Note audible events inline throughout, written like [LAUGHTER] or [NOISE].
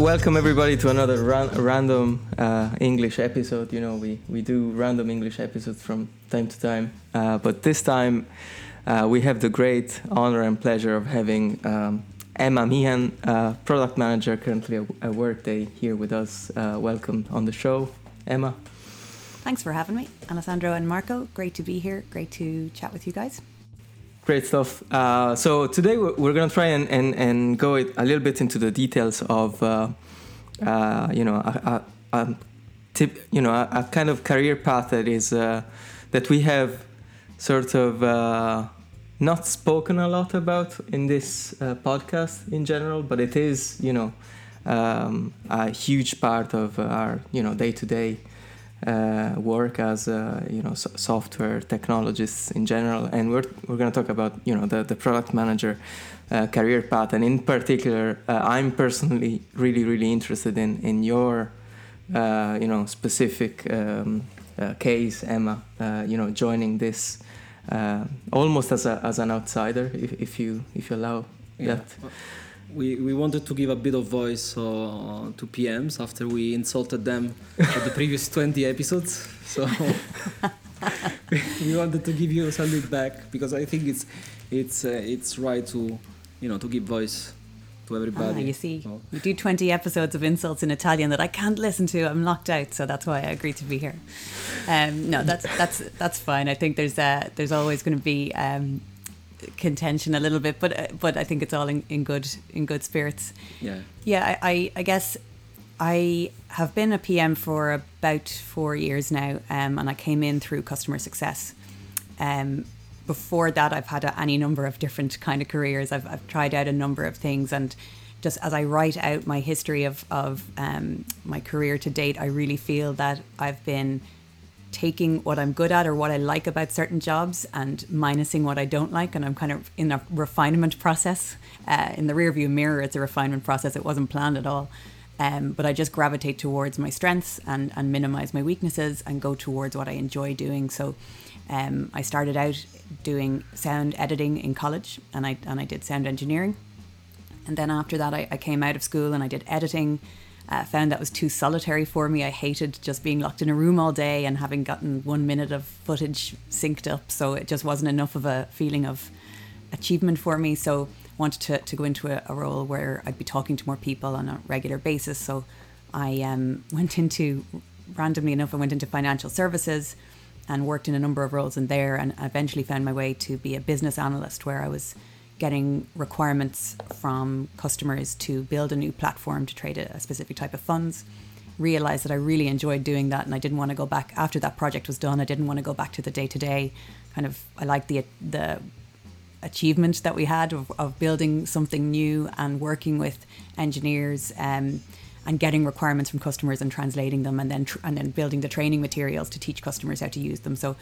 welcome everybody to another ran- random uh, English episode. You know, we, we do random English episodes from time to time, uh, but this time uh, we have the great honor and pleasure of having um, Emma Meehan, uh, product manager currently at Workday, here with us. Uh, welcome on the show, Emma. Thanks for having me, Alessandro and Marco. Great to be here. Great to chat with you guys. Great stuff. Uh, so today we're going to try and, and, and go a little bit into the details of, uh, uh, you know, a, a, a, tip, you know, a, a, kind of career path that is uh, that we have sort of uh, not spoken a lot about in this uh, podcast in general, but it is, you know, um, a huge part of our, you know, day to day uh, work as uh, you know so software technologists in general, and we're we're going to talk about you know the the product manager uh, career path, and in particular, uh, I'm personally really really interested in in your uh, you know specific um, uh, case, Emma. you know, joining this almost as a as an outsider, if, if you if you allow yeah. that we, we wanted to give a bit of voice uh, to PMs after we insulted them at the previous [LAUGHS] 20 episodes. So [LAUGHS] we wanted to give you something back because I think it's it's uh, it's right to you know to give voice to everybody. Ah, you see, so. you do 20 episodes of insults in Italian that I can't listen to. I'm locked out, so that's why I agreed to be here. Um, no, that's that's that's fine. I think there's uh, there's always going to be um, contention a little bit, but uh, but I think it's all in, in good in good spirits. Yeah. Yeah, I, I, I guess I have been a PM for about four years now, um, and I came in through customer success. Um, before that, I've had a, any number of different kind of careers. I've, I've tried out a number of things, and just as I write out my history of of um, my career to date, I really feel that I've been taking what I'm good at or what I like about certain jobs and minusing what I don't like. And I'm kind of in a refinement process. Uh, in the rearview mirror, it's a refinement process. It wasn't planned at all. Um, but I just gravitate towards my strengths and, and minimize my weaknesses and go towards what I enjoy doing. So um, I started out doing sound editing in college and I, and I did sound engineering. And then after that, I, I came out of school and I did editing uh, found that was too solitary for me. I hated just being locked in a room all day and having gotten one minute of footage synced up. So it just wasn't enough of a feeling of achievement for me. So wanted to, to go into a, a role where I'd be talking to more people on a regular basis. So I um, [LAUGHS] went into, randomly enough, I went into financial services and worked in a number of roles in there and eventually found my way to be a business analyst where I was getting requirements from customers to build a new platform to trade a, specific type of funds. Realized that I really enjoyed doing that and I didn't want to go back after that project was done I didn't want to go back to the day to day kind of I liked the the achievement that we had of, of building something new and working with engineers um, and getting requirements from customers and translating them and then tr- and then building the training materials to teach customers how to use them. So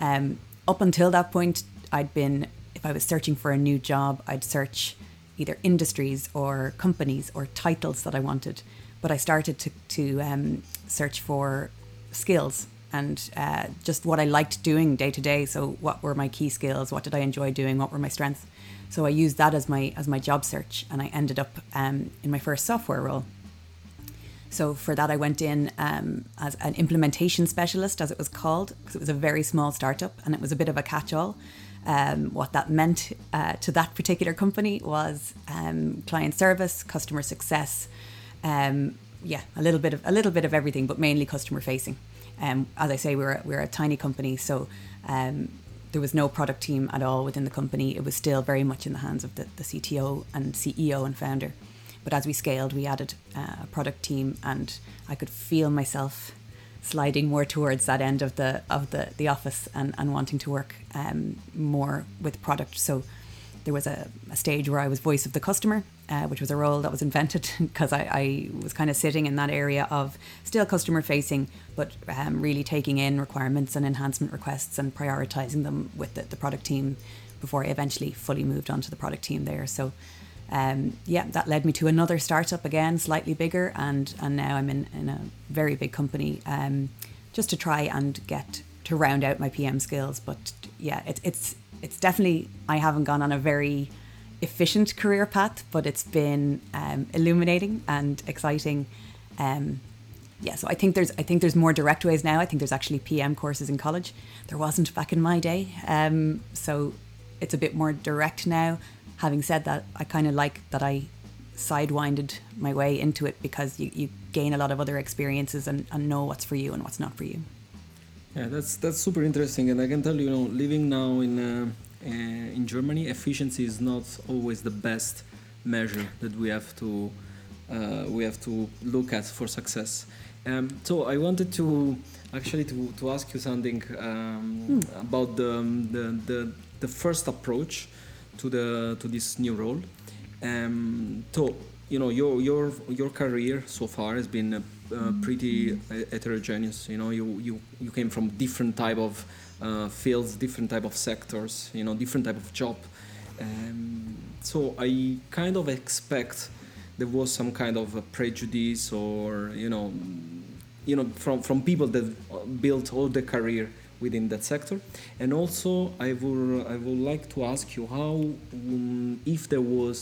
um, up until that point I'd been if I was searching for a new job, I'd search either industries or companies or titles that I wanted. But I started to, to um, search for skills and uh, just what I liked doing day to day. So, what were my key skills? What did I enjoy doing? What were my strengths? So, I used that as my as my job search, and I ended up um, in my first software role. So, for that, I went in um, as an implementation specialist, as it was called, because it was a very small startup and it was a bit of a catch all. Um, what that meant uh, to that particular company was um, client service, customer success, um, yeah, a little bit of a little bit of everything, but mainly customer facing. Um, as I say, we're we're a tiny company, so um, there was no product team at all within the company. It was still very much in the hands of the, the CTO and CEO and founder. But as we scaled, we added uh, a product team, and I could feel myself sliding more towards that end of the of the, the office and, and wanting to work um, more with product. So there was a, a, stage where I was voice of the customer, uh, which was a role that was invented [LAUGHS] because I, I, was kind of sitting in that area of still customer facing, but um, really taking in requirements and enhancement requests and prioritizing them with the, the product team before I eventually fully moved on to the product team there. So um, yeah, that led me to another startup again, slightly bigger, and and now I'm in, in a very big company, um, just to try and get to round out my PM skills. But yeah, it's it's it's definitely I haven't gone on a very efficient career path, but it's been um, illuminating and exciting. Um, yeah, so I think there's I think there's more direct ways now. I think there's actually PM courses in college. There wasn't back in my day, um, so it's a bit more direct now. Having said that, I kind of like that I sidewinded my way into it because you, you gain a lot of other experiences and, and know what's for you and what's not for you. Yeah, that's that's super interesting, and I can tell you, you know, living now in uh, uh, in Germany, efficiency is not always the best measure that we have to uh, we have to look at for success. Um, so I wanted to actually to, to ask you something um, mm. about the, the, the the first approach to the to this new role. Um, so you know your your your career so far has been uh, pretty heterogeneous. You know you you you came from different type of uh, fields, different type of sectors. You know different type of job. Um, so I kind of expect there was some kind of prejudice or you know you know from from people that built all the career within that sector and also i would i would like to ask you how um, if there was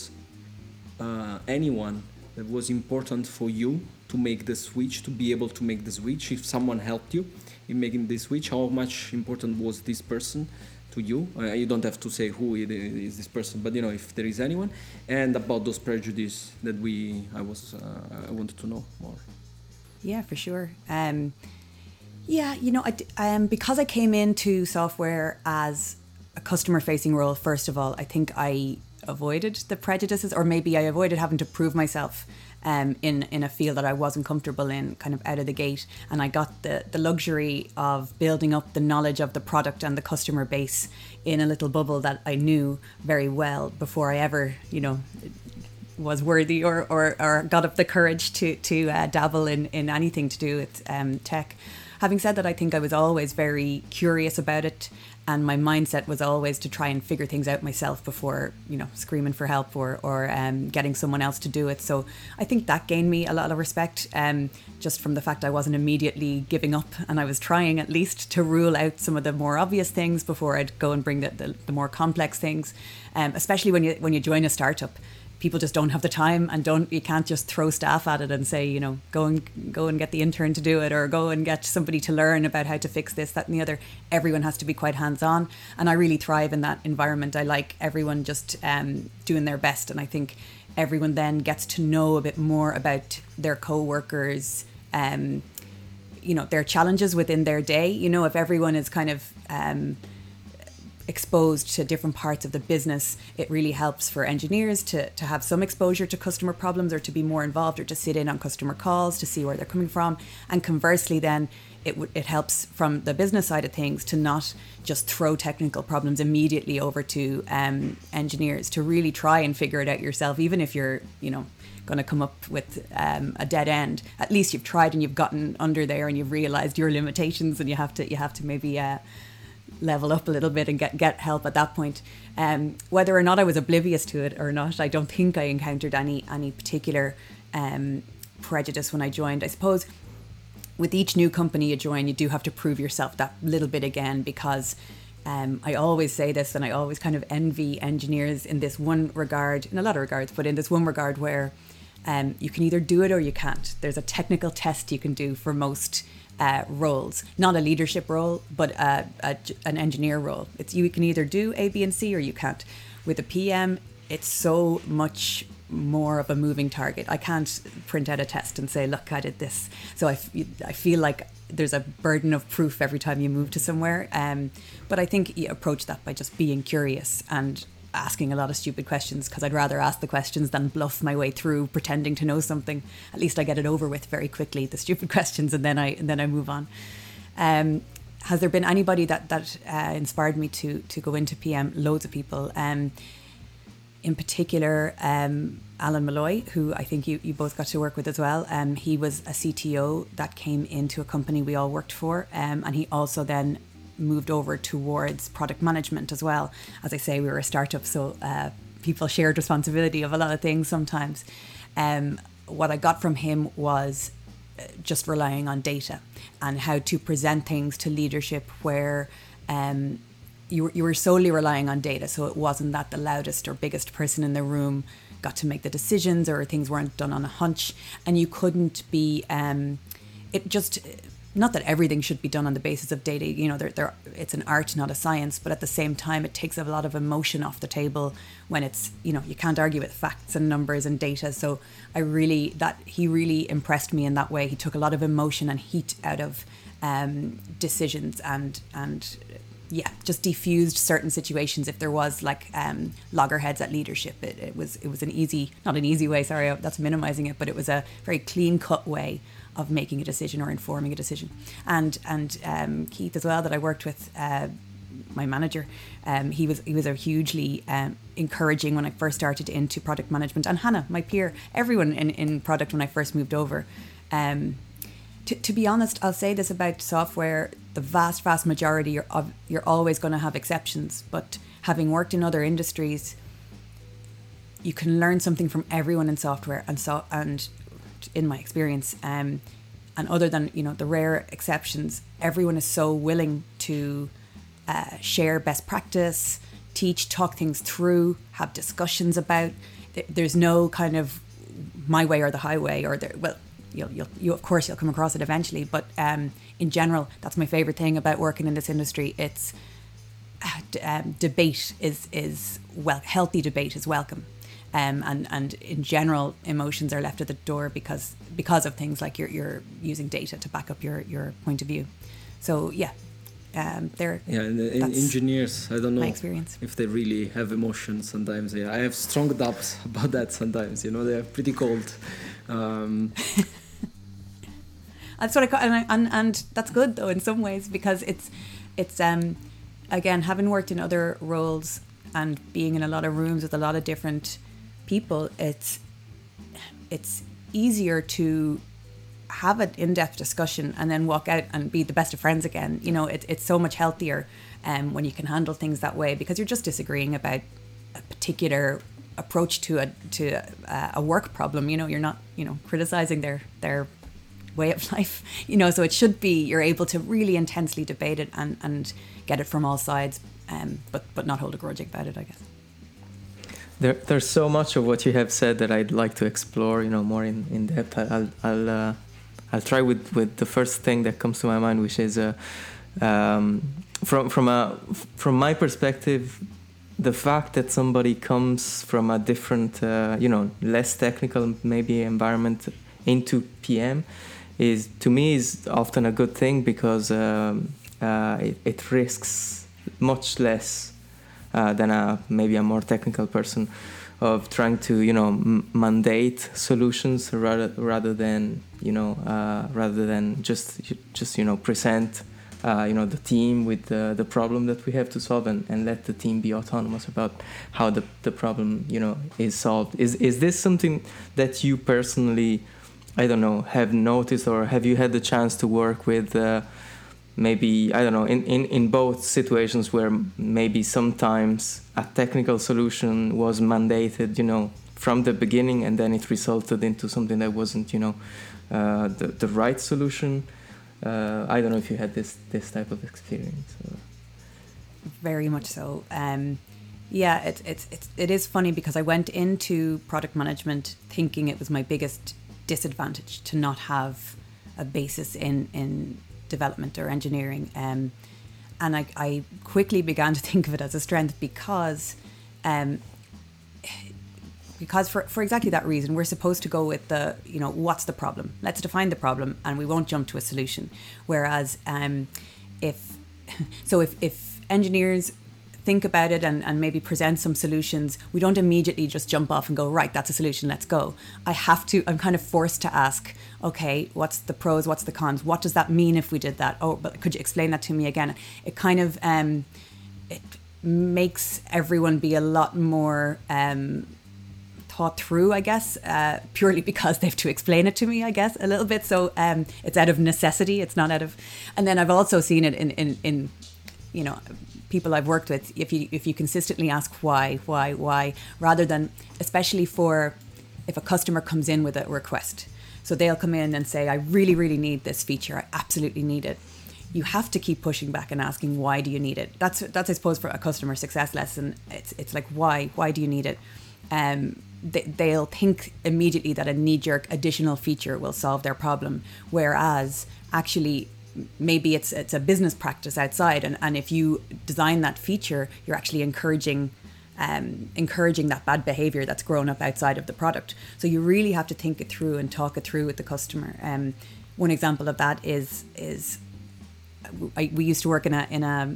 uh, anyone that was important for you to make the switch to be able to make the switch if someone helped you in making the switch how much important was this person to you. Uh, you don't have to say who it is this person, but you know if there is anyone, and about those prejudices that we I was uh, I wanted to know more. Yeah, for sure. Um, yeah, you know, I, um, because I came into software as a customer facing role. First of all, I think I avoided the prejudices, or maybe I avoided having to prove myself um, in in a field that I wasn't comfortable in, kind of out of the gate. And I got the the luxury of building up the knowledge of the product and the customer base in a little bubble that I knew very well before I ever, you know, was worthy or, or, or got up the courage to to uh, dabble in, in anything to do with um, tech. Having said that, I think I was always very curious about it and my mindset was always to try and figure things out myself before you know screaming for help or or um, getting someone else to do it. So I think that gained me a lot of respect um, just from the fact I wasn't immediately giving up and I was trying at least to rule out some of the more obvious things before I'd go and bring the, the, the more complex things um, especially when you when you join a startup people just don't have the time and don't you can't just throw staff at it and say you know go and go and get the intern to do it or go and get somebody to learn about how to fix this that and the other. Everyone has to be quite hands on and I really thrive in that environment. I like everyone just um, doing their best. And I think everyone then gets to know a bit more about their co-workers um, you know their challenges within their day. You know if everyone is kind of um, exposed to different parts of the business, it really helps for engineers to, to have some exposure to customer problems or to be more involved or to sit in on customer calls to see where they're coming from. And conversely, then it, it helps from the business side of things to not just throw technical problems immediately over to um, engineers to really try and figure it out yourself, even if you're, you know, going to come up with um, a dead end. At least you've tried and you've gotten under there and you've realized your limitations and you have to you have to maybe uh, level up a little bit and get get help at that point. Um, whether or not I was oblivious to it or not, I don't think I encountered any any particular um, prejudice when I joined. I suppose with each new company you join, you do have to prove yourself that little bit again because. Um, I always say this, and I always kind of envy engineers in this one regard, in a lot of regards, but in this one regard where um, you can either do it or you can't. There's a technical test you can do for most uh, roles, not a leadership role, but a, a, an engineer role. It's you can either do A, B, and C, or you can't. With a PM, it's so much more of a moving target. I can't print out a test and say, "Look, I did this." So I, I feel like there's a burden of proof every time you move to somewhere. Um, but I think you approach that by just being curious and asking a lot of stupid questions because I'd rather ask the questions than bluff my way through pretending to know something. At least I get it over with very quickly, the stupid [LAUGHS] questions, and then I and then I move on. Um, has there been anybody that that uh, inspired me to to go into PM? Loads of people. Um, in particular, um, Alan Malloy, who I think you, you both got to work with as well. Um, he was a CTO that came into a company we all worked for, um, and he also then moved over towards product management as well. As I say, we were a startup, so uh, people shared responsibility of a lot of things sometimes. Um, what I got from him was uh, just relying on data and how to present things to leadership where um, you were, you were solely relying on data, so it wasn't that the loudest or biggest person in the room got to make the decisions or things weren't done on a hunch, and you couldn't be. Um, it just not that everything should be done on the basis of data. You know, there, it's an art, not a science. But at the same time, it takes a lot of emotion off the table when it's, you know, you can't argue with facts and numbers and data. So I really that he really impressed me in that way. He took a lot of emotion and heat out of um, decisions and and yeah, just diffused certain situations. If there was like um, loggerheads at leadership, it, it was it was an easy, not an easy way. Sorry, that's minimizing it, but it was a very clean cut way of making a decision or informing a decision. And and um, Keith as well that I worked with. Uh, my manager, um, he was he was a hugely um, encouraging when I first started into product management, and Hannah, my peer, everyone in, in product when I first moved over. Um, to, to be honest, I'll say this about software: the vast, vast majority you're of, you're always going to have exceptions. But having worked in other industries, you can learn something from everyone in software, and so and in my experience. Um, and other than you know the rare exceptions, everyone is so willing to uh, share best practice, teach, talk things through, have discussions about. There's no kind of my way or the highway, or there. Well, you'll, you'll, you of course you'll come across it eventually, but um, in general, that's my favorite thing about working in this industry. It's uh, um, debate is is well healthy debate is welcome um, and and in general emotions are left at the door because because of things like you're you're using data to back up your your point of view. So yeah, um, they're yeah. And the engineers, I don't know experience. if they really have emotions. Sometimes yeah, I have strong doubts [LAUGHS] about that. Sometimes you know they're pretty cold. Um, [LAUGHS] that's what I call, and, I, and and that's good though in some ways because it's it's um again having worked in other roles and being in a lot of rooms with a lot of different people, it's it's easier to have an in-depth discussion and then walk out and be the best of friends again. You know, it, it's so much healthier um, when you can handle things that way because you're just disagreeing about a particular approach to a to a, a work problem. You know, you're not you know criticizing their their way of [LAUGHS] life. You know, so it should be you're able to really intensely debate it and and get it from all sides, um, but but not hold a grudge about it. I guess. There, there's so much of what you have said that I'd like to explore, you know, more in, in depth. I'll, I'll, uh, I'll try with, with the first thing that comes to my mind, which is, uh, um, from from a from my perspective, the fact that somebody comes from a different, uh, you know, less technical maybe environment into PM, is to me is often a good thing because um, uh, it, it risks much less uh, than a maybe a more technical person of trying to you know m- mandate solutions rather rather than you know uh, rather than just just you know present uh, you know the team with the, the problem that we have to solve and, and let the team be autonomous about how the, the problem you know is solved. Is is this something that you personally I don't know have noticed or have you had the chance to work with uh, maybe I don't know in, in, in both situations where maybe sometimes a technical solution was mandated you know from the beginning and then it resulted into something that wasn't you know uh, the, the right solution. Uh, I don't know if you had this this type of experience or... very much so. Um, yeah it, it's, it's it is funny because I went into product management thinking it was my biggest disadvantage to not have a basis in in development or engineering. Um, and I, I, quickly began to [LAUGHS] think of it as a strength because, um, because for, for exactly that reason, we're supposed to go with the, you know, what's the problem? Let's define the problem and we won't jump to a solution. Whereas um, if, [LAUGHS] so if, if engineers think about it and, and maybe present some solutions, we don't immediately just jump off and go, right, that's a solution, let's go. I have to, I'm kind of forced to ask, okay, what's the pros, what's the cons? What does that mean if we did that? Oh, but could you explain that to me again? It kind of, um, it makes everyone be a lot more um, thought through, I guess, uh, purely [LAUGHS] because they have to explain it to me, I guess, a little bit. So um, it's out of necessity. It's not out of, and then I've also seen it in, in, in you know, people I've worked with, if you if you consistently ask why, why, why, rather than especially for if a customer comes in with a request. So they'll come in and say, I really, really need this feature. I absolutely need it. you have to keep pushing back and asking why do you need it. That's that's I suppose for a customer success lesson. It's it's like why why do you need it? Um, they, they'll think immediately that a knee jerk additional feature will solve their problem, whereas actually maybe it's it's a business practice outside and, and if you design that feature you're actually encouraging um, encouraging that bad behavior that's grown up outside of the product. So you really have to think it through and talk it through with the customer. Um, one example of that is is I, we used to work in a in a,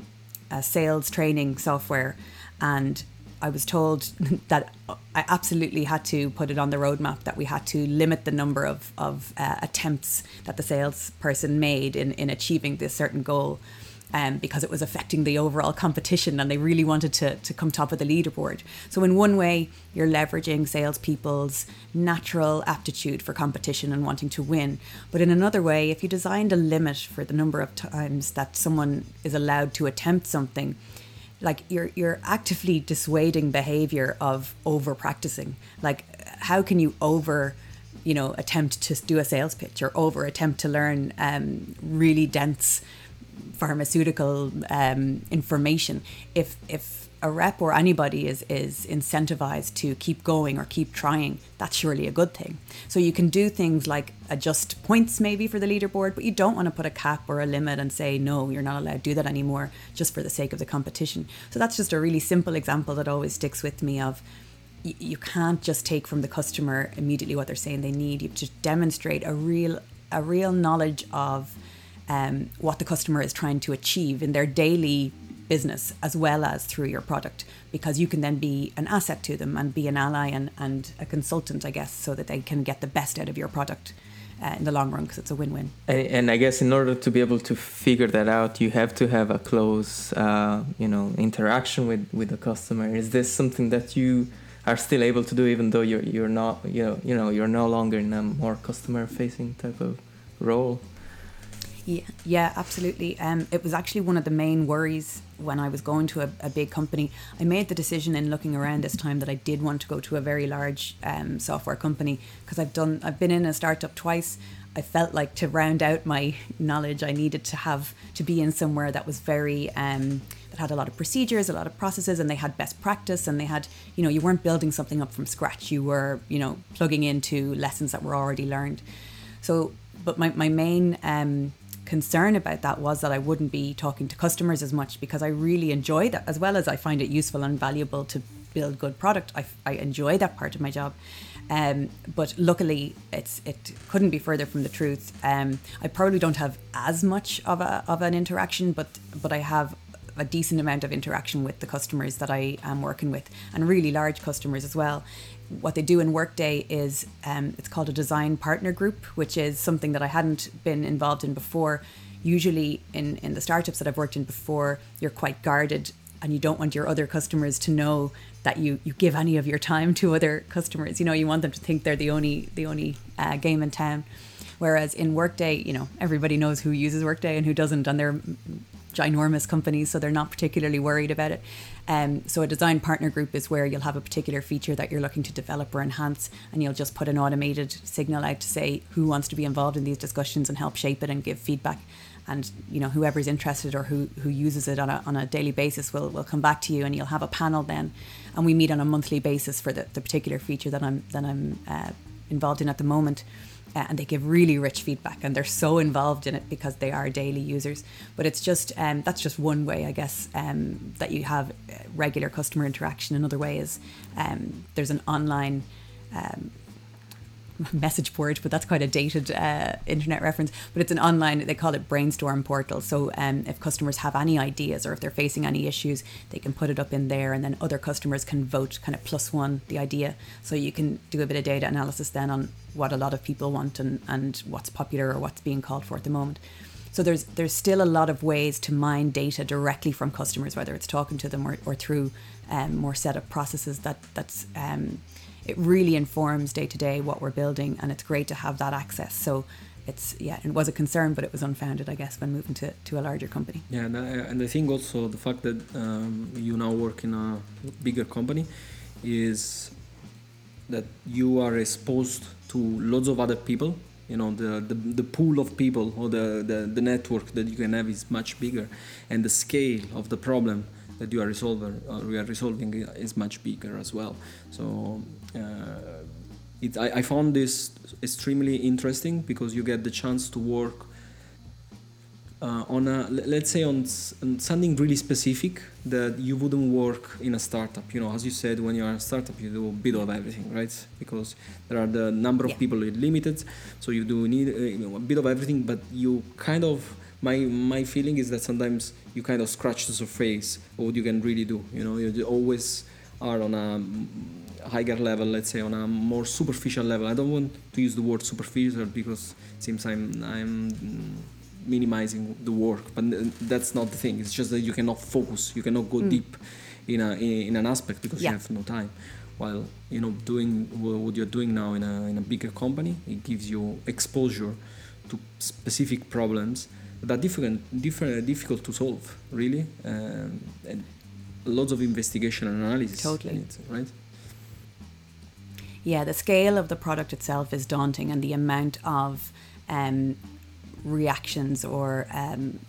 a sales training software and I was told [LAUGHS] that I absolutely had to put it on the roadmap that we had to limit the number of, of uh, attempts that the salesperson made in, in achieving this certain goal um, because it was affecting the overall competition and they really wanted to, to come top of the leaderboard. So, in one way, you're leveraging salespeople's natural aptitude for competition and wanting to win. But in another way, if you designed a limit for the number of times that someone is allowed to attempt something, like you're you're actively dissuading behavior of over practicing like how can you over you know attempt to do a sales pitch or over attempt to learn um, really dense pharmaceutical um, information if if a rep or anybody is is incentivized to keep going or keep trying, that's surely a good thing. So you can do things like adjust points maybe for the leaderboard, but you don't want to put a cap or a limit and say no, you're not allowed to do that anymore just for the sake of the competition. So that's just a really simple example that always sticks with me of you can't just take from the customer immediately what they're saying they need. You just demonstrate a real a real knowledge of um, what the customer is trying to achieve in their daily business as well as through your product because you can then be an asset to them and be an ally and, and a consultant, I guess, so that they can get the best out of your product. Uh, in the long run, because it's a win-win. And, and, I guess in order to be able to figure that out, you have to have a close, uh, you know, interaction with with the customer. Is this something that you are still able to do, even though you're you're not, you know, you know, you're no longer in a more customer-facing type of role? Yeah, yeah, absolutely. Um, it was actually one of the main worries when I was going to a, a, big company. I made the decision in looking around this time that I did want to go to a very large um, software company because I've done, I've been in a startup twice. I felt like to round out my knowledge, I needed to have to be in somewhere that was very um, that had a lot of procedures, a lot of processes, and they had best practice, and they had, you know, you weren't building something up from scratch. You were, you know, plugging into lessons that were already learned. So, but my my main um, concern about that was that I wouldn't be talking to customers as much because I really enjoy that as well as I find it useful and valuable to build good product. I, I enjoy that part of my job. Um, but luckily, it's it couldn't be further from the truth. Um, I probably don't have as much of a of an interaction, but but I have a decent amount of interaction with the customers that I am working with, and really large customers as well what they do in Workday is um, it's called a design partner group, which is something that I hadn't been involved in before. Usually, in, in the startups that I've worked in before, you're quite guarded and you don't want your other customers to know that you, you give any of your time to other customers. You know, you want them to think they're the only the only uh, game in town. Whereas in Workday, you know, everybody knows who uses Workday and who doesn't, and they're ginormous companies, so they're not particularly worried about it. Um, so a design partner group is where you'll have a particular feature that you're looking to develop or enhance, and you'll just put an automated signal out to say who wants to be involved in these discussions and help shape it and give feedback. And you know whoever's interested or who, who uses it on a, on a daily basis will, will come back to you, and you'll have a panel then, and we meet on a monthly basis for the, the particular feature that I'm that I'm uh, involved in at the moment uh, and they give really rich feedback and they're so involved in it because they are daily users. But it's just um, that's just one way i guess um, that you have uh, regular customer interaction. Another way is um, there's an online um, message board, but that's quite a dated uh, internet reference. But it's an online, they call it brainstorm portal. So um, if customers have any ideas or if they're facing any issues, they can put it up in there and then other customers can vote kind of plus one the idea. So you can do a bit of data analysis then on what a lot of people want and, and what's popular or what's being called for at the moment. So there's there's still a lot of ways to mine data directly from customers, whether it's talking to them or, or through um, more set up processes that that's um, it really informs day to day what we're building, and it's great to have that access. So it's yeah, it was a concern, but it was unfounded, I guess, when moving to, to a larger company. Yeah, and I, and I think also the fact that um, you now work in a bigger company is that you are exposed to lots of other people You know, the, the, the pool of people or the, the, the network that you can have is much bigger, and the scale of the problem that you are resolving, or we are resolving is much bigger as well. So uh, it, I, I found this extremely interesting because you get the chance to work uh, on a let's say on, on, something really specific that you wouldn't work in a startup. You know as you said when you're a startup you do a bit of everything right? Because there are the number of yeah. people limited so you do need uh, you know, a bit of everything but you kind of my my feeling is that sometimes you kind of scratch the surface of what you can really do. You know you always are on a higher level let's say on a more superficial level. I don't want to use the word superficial because it seems i'm i'm minimizing the work but that's not the thing. It's just that you cannot focus you cannot go mm. deep in a in, an aspect because yeah. you have no time. While you know doing what you're doing now in a in a bigger company it gives you exposure to specific problems that are different different difficult to solve really um, and lots of investigation and analysis totally. it, right yeah the scale of the product itself is daunting and the amount of um, reactions or um,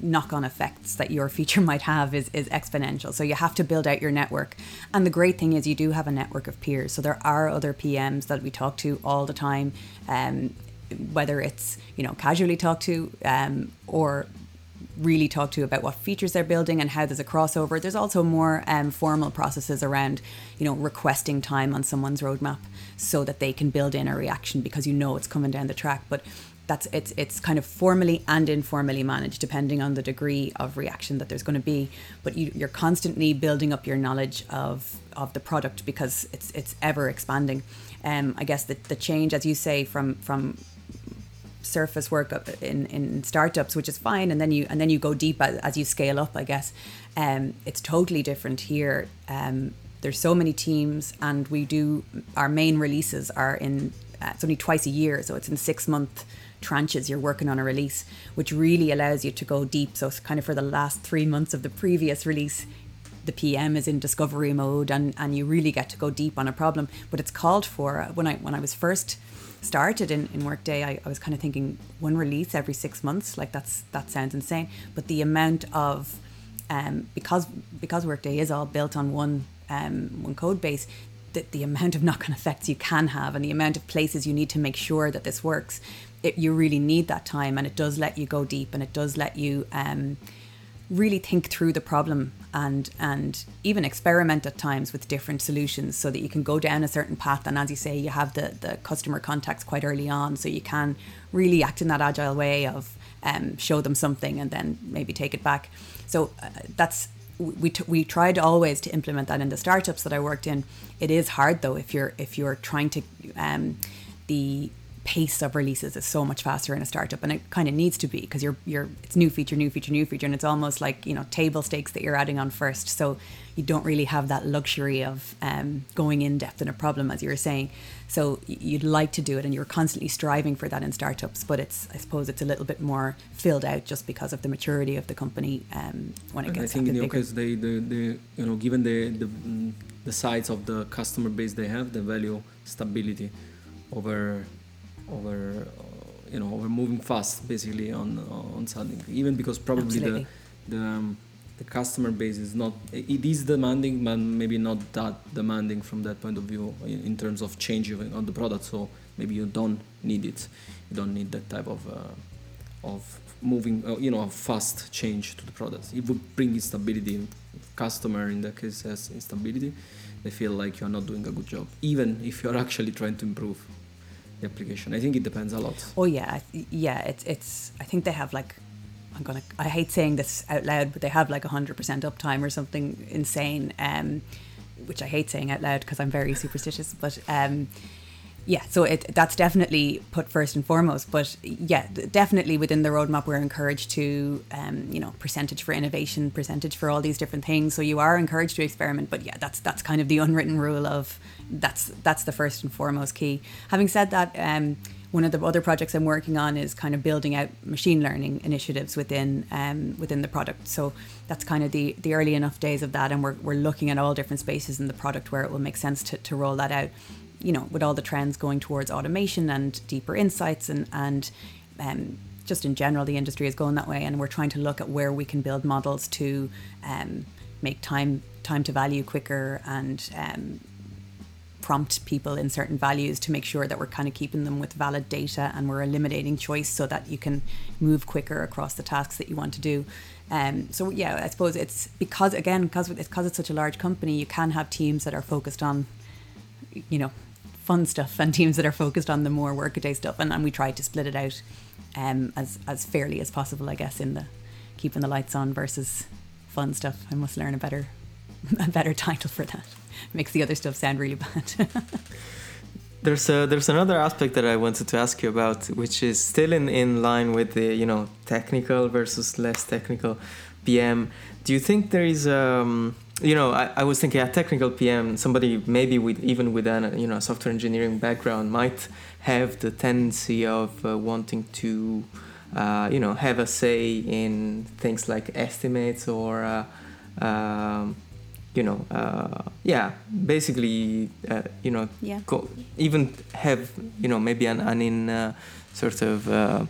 knock-on effects that your [LAUGHS] feature might have is, is exponential. So you have to build out your network. And the great thing is you do have a network of peers. So there are other pms that we talk to all the time um, whether it's you know casually talk to um, or really talk to about what features they're building and how there's a crossover. There's also more um, formal processes around you know requesting time on someone's roadmap so that they can build in a reaction because you know it's coming down the track. But that's it's it's kind of formally and informally managed depending on the degree of reaction that there's going to be. But you, you're constantly building up your knowledge of of the product because it's it's ever expanding. Um i guess the, the change as you say from from surface work in in startups which is fine. And then you and then you go deep as, as you scale up i guess. Um it's totally different here. Um there's so many teams and we do our main releases are in uh, it's only twice a year. So it's in six month tranches you're working on a release, which really allows you to go deep. So, it's kind of for the last three months of the previous release, the PM is in discovery mode, and and you really get to go deep on a problem. But it's called for when I when I was first started in, in Workday, I, I was kind of thinking one release every six months, like that's that sounds insane. But the amount of um, because because Workday is all built on one um, one code base, the, the amount of [LAUGHS] knock-on effects you can have and the amount of places you need to make sure that this works it, you really need that time and it does let you go deep and it does let you um, really think through the problem and and even experiment at times with different solutions so that you can go down a certain path and as you say you have the the customer contacts quite early on so you can really act in that agile way of um, show them something and then maybe take it back so uh, that's we, t- we tried always to implement that in the startups that I worked in. It is hard though if you're if you're trying to um, the pace of releases is so much faster in a startup and it kind of needs to be because you're you're it's new feature new feature new feature and it's almost like you know table stakes that you're adding on first. So you don't really have that luxury of um, going in depth in a problem as you were saying. So you'd like to do it and you're constantly striving for that in startups but it's i suppose it's a little bit more filled out just because of the maturity of the company um, when it gets i think in your case they the, the you know given the, the the size of the customer base they have the value stability over over uh, you know over moving fast basically on on something even because probably Absolutely. the the um, the customer base is not it is demanding but maybe not that demanding from that point of view in, in terms of changing on the product. So maybe you don't need it. You don't need that type of uh, of moving uh, you know a fast change to the product. It would bring instability customer in that case has instability. They feel like you're not doing a good job even if you're [LAUGHS] actually trying to improve application. I think it depends a lot. Oh yeah, yeah. It's it's. I think they have like. I'm gonna. I hate saying this out loud, but they have like hundred percent uptime or something insane. Um, which I hate saying out loud because I'm very superstitious. But um, yeah, so it that's definitely put first and foremost. But yeah, definitely within the roadmap, we're encouraged to, um, you know, percentage for innovation, percentage for all these different things. So you are encouraged to experiment. But yeah, that's that's kind of the [LAUGHS] unwritten rule of that's that's the first and foremost key. Having said that. Um, one of the other projects I'm working on is kind of building out machine learning initiatives within um, within the product. So that's kind of the the early enough days of that, and we're, we're looking at all different spaces in the product where it will make sense to, to roll that out you know, with all the trends going towards automation and deeper insights and and um, just in general, the industry is going that way, and we're trying to look at where we can build models to um, make time time to value quicker and um, prompt people in certain values to make sure that we're kind of keeping them with valid data and we're eliminating choice so that you can move quicker across the tasks that you want to do. Um, so yeah, I suppose it's because again because it's because it's such a large company, you can have teams that are focused on, you know, fun stuff and teams that are focused on the more workaday stuff, and, and we try to split it out um, as as fairly as possible, I guess, in the keeping the lights on versus fun stuff. I must learn a better [LAUGHS] a better title for that. Makes the other stuff sound really [LAUGHS] bad. there's a, there's another aspect that I wanted to ask you about, which is still in, in line with the you know technical versus less technical PM. Do you think there is um, you know I, I was thinking a technical PM, somebody maybe with even with a you know software engineering background might have the tendency of uh, wanting to uh, you know have a say in things like estimates or uh, um, you know, uh, yeah, basically, uh, you know, yeah. go, even have, you know, maybe an, an in uh, sort of, uh,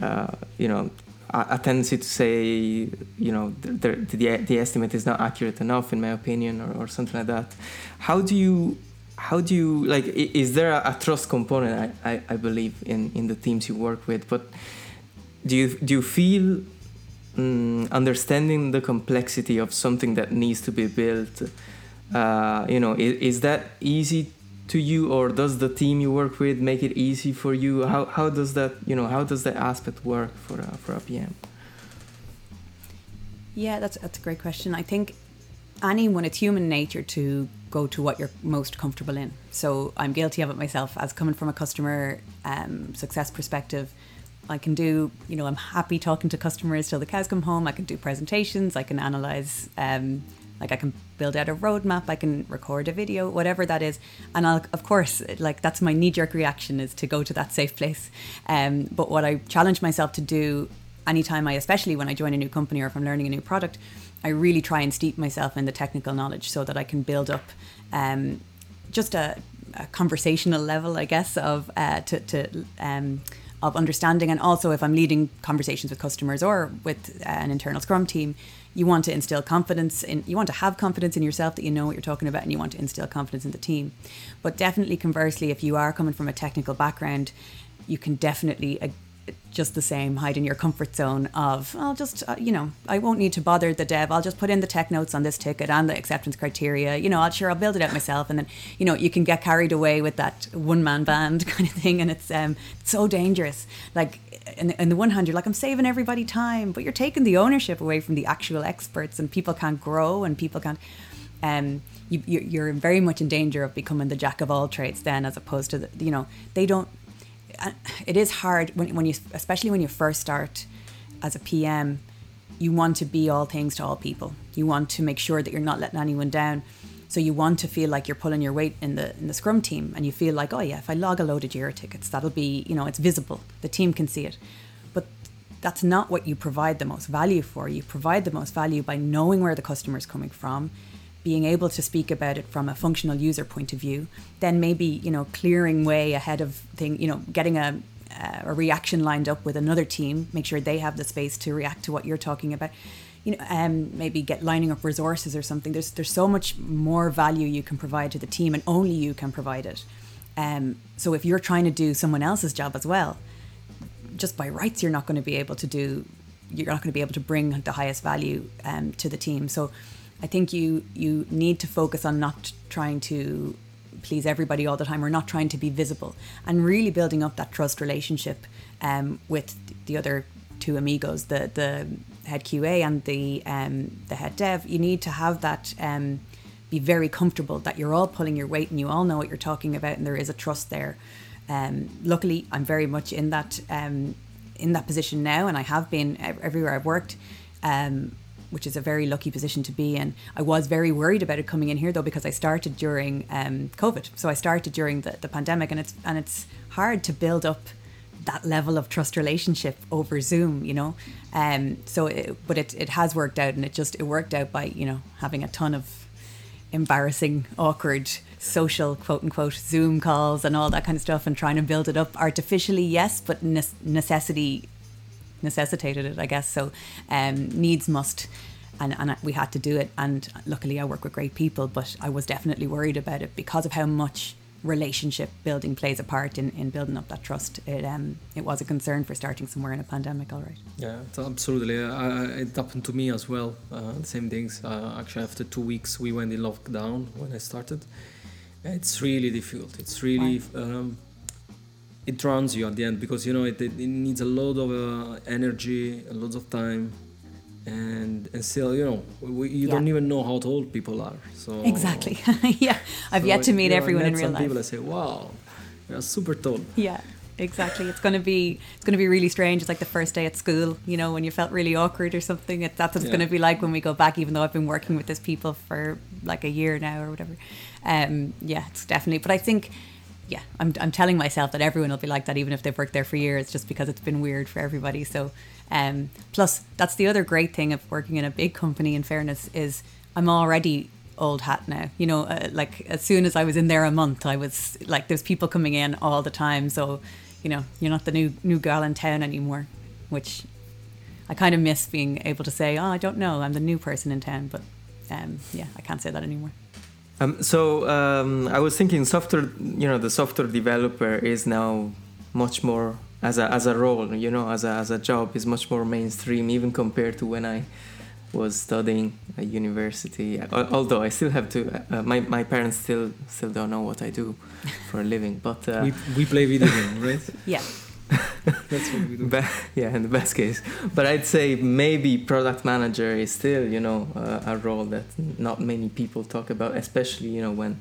uh, you know, a, tendency to say, you know, the, the, the estimate is not accurate enough, in my opinion, or, or something like that. How do you, how do you, like, is there a, a trust component, I, I, I believe, in, in the teams you work with, but do you, do you feel mm, understanding the complexity of something that needs to be built uh, you know is, is, that easy to you or does the team you work with make it easy for you? How, how does that you know how does that aspect work for a, for a pm yeah that's, that's a great question. I think anyone it's human nature to go to what you're most comfortable in. So i'm guilty of it myself. As coming from a customer um, success perspective I can do, you know, I'm happy talking to customers till the cows come home. I can do presentations. I can analyze, um, like I can build out a roadmap. I can record a video, whatever that is. And I'll, of course, like that's my knee jerk reaction is to go to that safe place. Um, but what I challenge myself to do anytime I, especially when I join a new company or if I'm learning a new product, I really try and steep myself in the technical knowledge so that I can build up um, just a, a, conversational level, I guess, of uh, to, to um, of understanding. And also, if I'm leading conversations with customers or with uh, an internal Scrum team, you want to instill confidence in you want to have confidence in yourself that you know what you're talking about and you want to instill confidence in the team. But definitely conversely if you are coming from a technical background you can definitely uh, just the same hide in your comfort zone of I'll just uh, you know I won't need to bother the dev. I'll just put in the tech notes on this ticket and the acceptance criteria. You know I'll sure I'll build it out myself. And then you know you can get carried away with that one man band [LAUGHS] kind of thing and it's um so dangerous. Like in, the one hand you're like I'm saving everybody time but you're taking the ownership away from the actual experts and people can't grow and people can't um you, you're very much in danger of becoming the jack of all trades then as opposed to the, you know they don't it is hard when, when you, especially when you first start as a PM, you want to be all things to all people. You want to make sure that you're not letting anyone down. So you want to feel like you're pulling your weight in the in the scrum team, and you feel like, oh yeah, if I log a load of Jira tickets, that'll be, you know, it's visible. The team can see it. But that's not what you provide the most value for. You provide the most value by knowing where the customer is coming from, being able to speak about it from a functional user point of view, then maybe you know clearing way ahead of thing, you know, getting a a reaction lined up with another team, make sure they have the space to react to what you're talking about. You know, um, maybe get lining up resources or something. There's there's so much more value you can provide to the team, and only you can provide it. Um, so if you're trying to do someone else's job as well, just by rights, you're not going to be able to do. You're not going to be able to bring the highest value um, to the team. So I think you you need to focus on not trying to please everybody all the time or not trying to be visible and really building up that trust relationship um, with the other two amigos, the the head QA and the um, the head dev. You need to have that. Um, be very comfortable that you're all pulling your weight and you all know what you're talking about and there is a trust there. Um, luckily, I'm very much in that um, in that position now, and I have been everywhere I've worked. Um, which is a very lucky position to be in. I was very worried about it coming in here though because I started during um, COVID. So I started during the, the pandemic, and it's and it's hard to build up that level of trust relationship over Zoom, you know. Um, so, it, but it, it has worked out, and it just it worked out by you know having a ton of embarrassing, awkward social quote unquote Zoom calls and all that kind of stuff and trying to build it up artificially, yes, but necessity necessitated it, I guess. So um, needs must. And, and we had to do it. And luckily, I work with great people, but I was definitely worried about it because of how much relationship building plays a part in, in building up that trust. It um it was a concern for starting somewhere in a pandemic. All right. Yeah, absolutely. Uh, it happened to me as well. Uh, the same things. Uh, actually, after two weeks, we went in lockdown when I started. It's really difficult. It's really. Um, it drowns you at the end because you know it, it needs a lot of uh, energy, a lot of time, and and still you know we, you yeah. don't even know how old people are so exactly. [LAUGHS] Yeah. I've so yet to meet everyone in real some life people that say wow you're super tall. Yeah exactly. It's going to be it's going to be really strange. It's like the first day at school you know when you felt really awkward or something. It, that's what it's yeah. going to be like when we go back even though i've been working with these people for like a year now or whatever. Um yeah it's definitely but i think yeah, I'm, I'm telling myself that everyone will be like that, even if they've worked there for years, just because it's been weird for everybody. So, um, plus, that's the other great thing of working in a big company. In fairness, is I'm already old hat now. You know, uh, like as soon as I was in there a month, I was like, there's people coming in all the time. So, you know, you're not the new new girl in town anymore, which I kind of miss being able to say, oh, I don't know, I'm the new person in town. But um, yeah, I can't say that anymore. Um, so um, I was thinking, software. You know, the software developer is now much more as a as a role. You know, as a as a job is much more mainstream, even compared to when I was studying at university. Although I still have to, uh, my my parents still still don't know what I do for a living. But uh, we we play video games, right? [LAUGHS] yeah. That's what we do. But, yeah, in the best case. But I'd say maybe product manager is still, you know, uh, a role that not many people talk about, especially, you know, when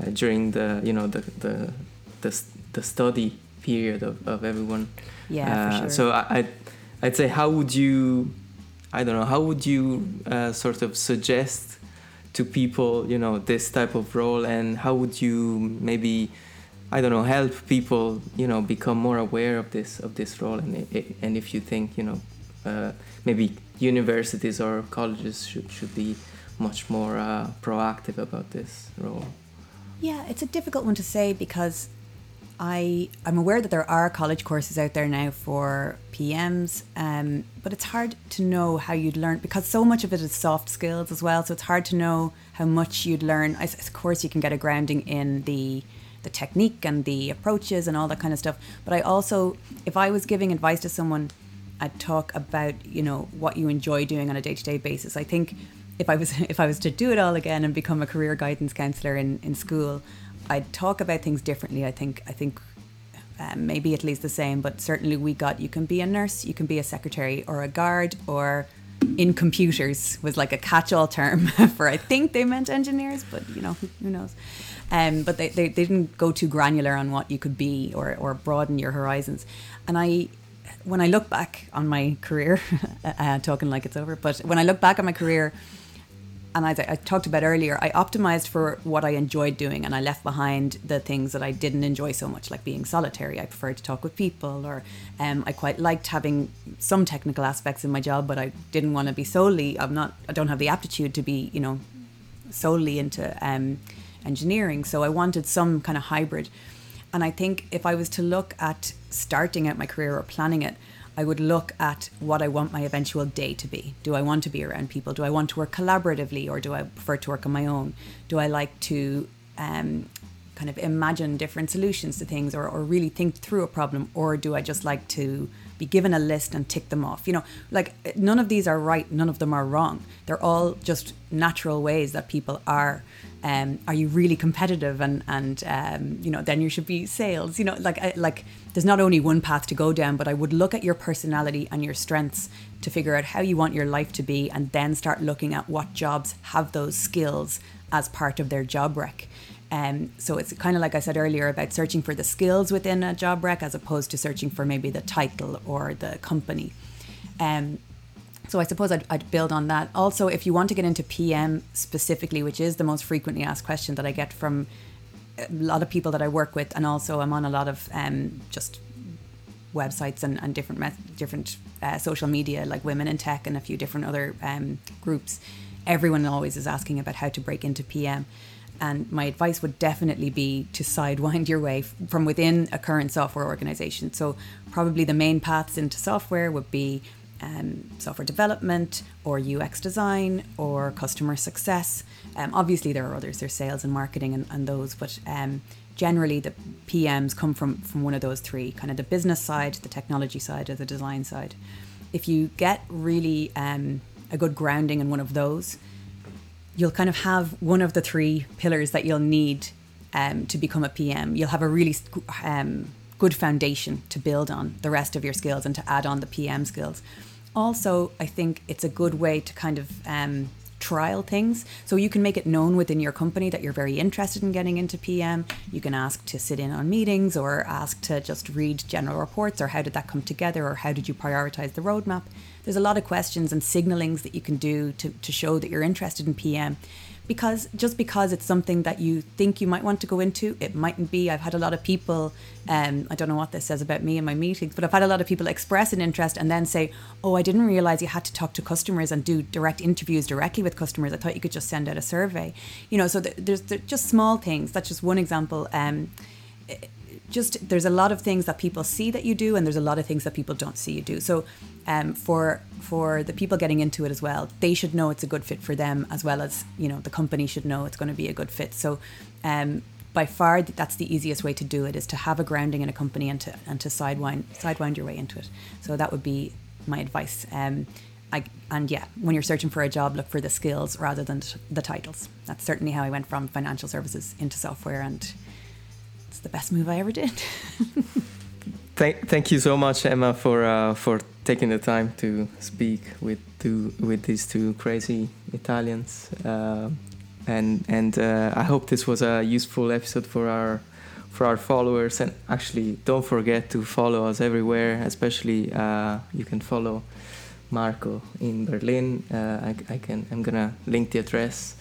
uh, during the, you know, the the the, the study period of, of everyone. Yeah, uh, sure. So I, I'd, I'd say, how would you, I don't know, how would you uh, sort of suggest to people, you know, this type of role, and how would you maybe I don't know, help people, you know, become more aware of this of this role, and it, and if you think, you know, uh, maybe universities or colleges should should be much more uh, proactive about this role. Yeah, it's a difficult one to say because I I'm aware that there are college courses out there now for PMs, um, but it's hard to know how you'd learn because so much of it is soft skills as well. So it's hard to know how much you'd learn. I, of course, you can get a grounding in the the technique and the approaches and all that kind of stuff. But I also, if I was giving advice to someone, I'd talk about you know what you enjoy doing on a day to day basis. I think if I was [LAUGHS] if I was to do it all again and become a career guidance counselor in in school, I'd talk about things differently. I think I think. Um, maybe at least the same, but certainly we got you can be a nurse, you can be a secretary or a guard or in computers was like a catch-all term [LAUGHS] for I think they meant engineers, but you know who, knows. Um, but they, they, they didn't go too granular on what you could be or, or broaden your horizons. And I, when I look back on my career, [LAUGHS] uh, talking like it's over, but when I look back on my career, and as I talked about earlier, I optimized for what I enjoyed doing and I left behind the things that I didn't enjoy so much, like being solitary. I preferred to talk with people, or um, I quite liked having some technical aspects in my job, but I didn't want to be solely, I'm not, I don't have the aptitude to be, you know, solely into um, engineering. So I wanted some kind of hybrid. And I think if I was to look at starting out my career or planning it, I would look at what I want my eventual day to be. Do I want to be around people? Do I want to work collaboratively or do I prefer to work on my own? Do I like to um, kind of imagine different solutions to things or, or really think through a problem? Or do I just like to be given a list and tick them off? You know, like none of these are right, none of them are wrong. They're all just natural ways that people are um, are you really competitive and and um, you know then you should be sales you know like like there's not only one path to go down but i would look at your personality and your strengths to figure out how you want your life to be and then start looking at what jobs have those skills as part of their job rec um, so it's kind of like I said earlier about searching for the skills within a job rec as opposed to searching for maybe the title or the company. Um, so I suppose I'd, I'd, build on that. Also, if you want to get into PM specifically, which is the most frequently asked question that I get from a lot of people that I work with, and also I'm on a lot of um, just websites and, and different different uh, social media like Women in Tech and a few different other um, groups. everyone always is asking about how to break into PM. And my advice would definitely be to sidewind your way from within a current software organization. So, probably the main paths into software would be um, software development or UX design or customer success. Um, obviously, there are others, there's sales and marketing and, and those, but um, generally the PMs come from, from one of those three kind of the business side, the technology side, or the design side. If you get really um, a good grounding in one of those, you'll kind of have one of the three pillars that you'll need um, to become a PM. You'll have a really um, good foundation to build on the rest of your skills and to add on the PM skills. Also, I think it's a good way to kind of um, trial things. So you can make it known within your company that you're very interested in getting into PM. You can ask to sit in on meetings or ask to just read general reports or how did that come together or how did you prioritize the roadmap there's a lot of questions and signalings that you can do to, to show that you're interested in PM. Because just because it's something that you think you might want to go into, it mightn't be. I've had a lot of people, um, I don't know what this says about me in my meetings, but I've had a lot of people express an interest and then say, Oh, I didn't realize you had to talk to customers and do direct interviews directly with customers. I thought you could just send out a survey. You know, so there's, there's just small things. That's just one example. Um, just there's a lot of things that people see that you do and there's a lot of things that people don't see you do. So um, for for the people getting into it as well they should know it's a good fit for them as well as you know the company should know it's going to be a good fit. So um, by far that's the easiest way to do it is to have a grounding in a company and to and to sidewind sidewind your way into it. So that would be my advice. Um, I, and yeah, when you're searching for a job, look for the skills rather than the titles. That's certainly how I went from financial services into software, and it's the best move I ever did. [LAUGHS] thank, thank you so much, Emma, for uh, for taking the time to speak with two with these two crazy Italians. Uh, and and uh, I hope this was a useful episode for our for our followers. And actually, don't forget to follow us everywhere. Especially, uh, you can follow Marco in Berlin. Uh, I, I can I'm gonna link the address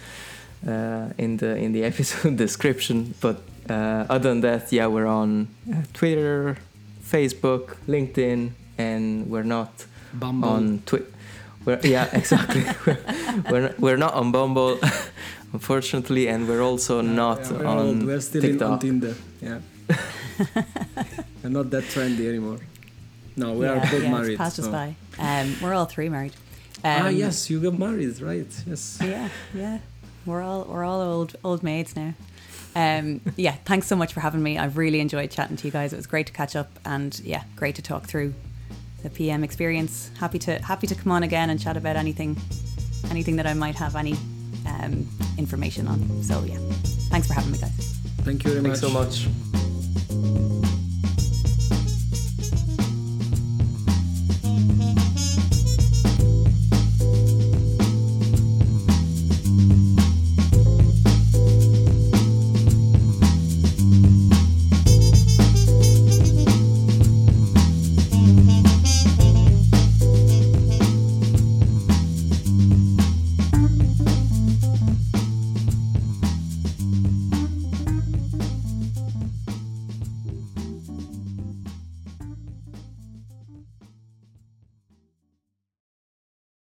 uh, in the in the [LAUGHS] episode description. But uh, other than that, yeah, we're on uh, Twitter, Facebook, LinkedIn, and we're not Bumble. on Twitter. Yeah, [LAUGHS] exactly. we're, [LAUGHS] we're, we're not on Bumble, [LAUGHS] unfortunately, and we're also not yeah, we're on old. We're still in, on Tinder. Yeah, we're not that trendy anymore. No, we yeah, are both yeah, married. It's passed us so. by. Um, we're all three married. Um, ah, yes, you got married, right? Yes. Yeah, yeah. We're all we're all old old maids now. Um, yeah, thanks so much for having me. I've really enjoyed chatting to you guys. It was great to catch up, and yeah, great to talk through the PM experience. Happy to happy to come on again and chat about anything, anything that I might have any um, information on. So yeah, thanks for having me, guys. Thank you very Thanks much. so much.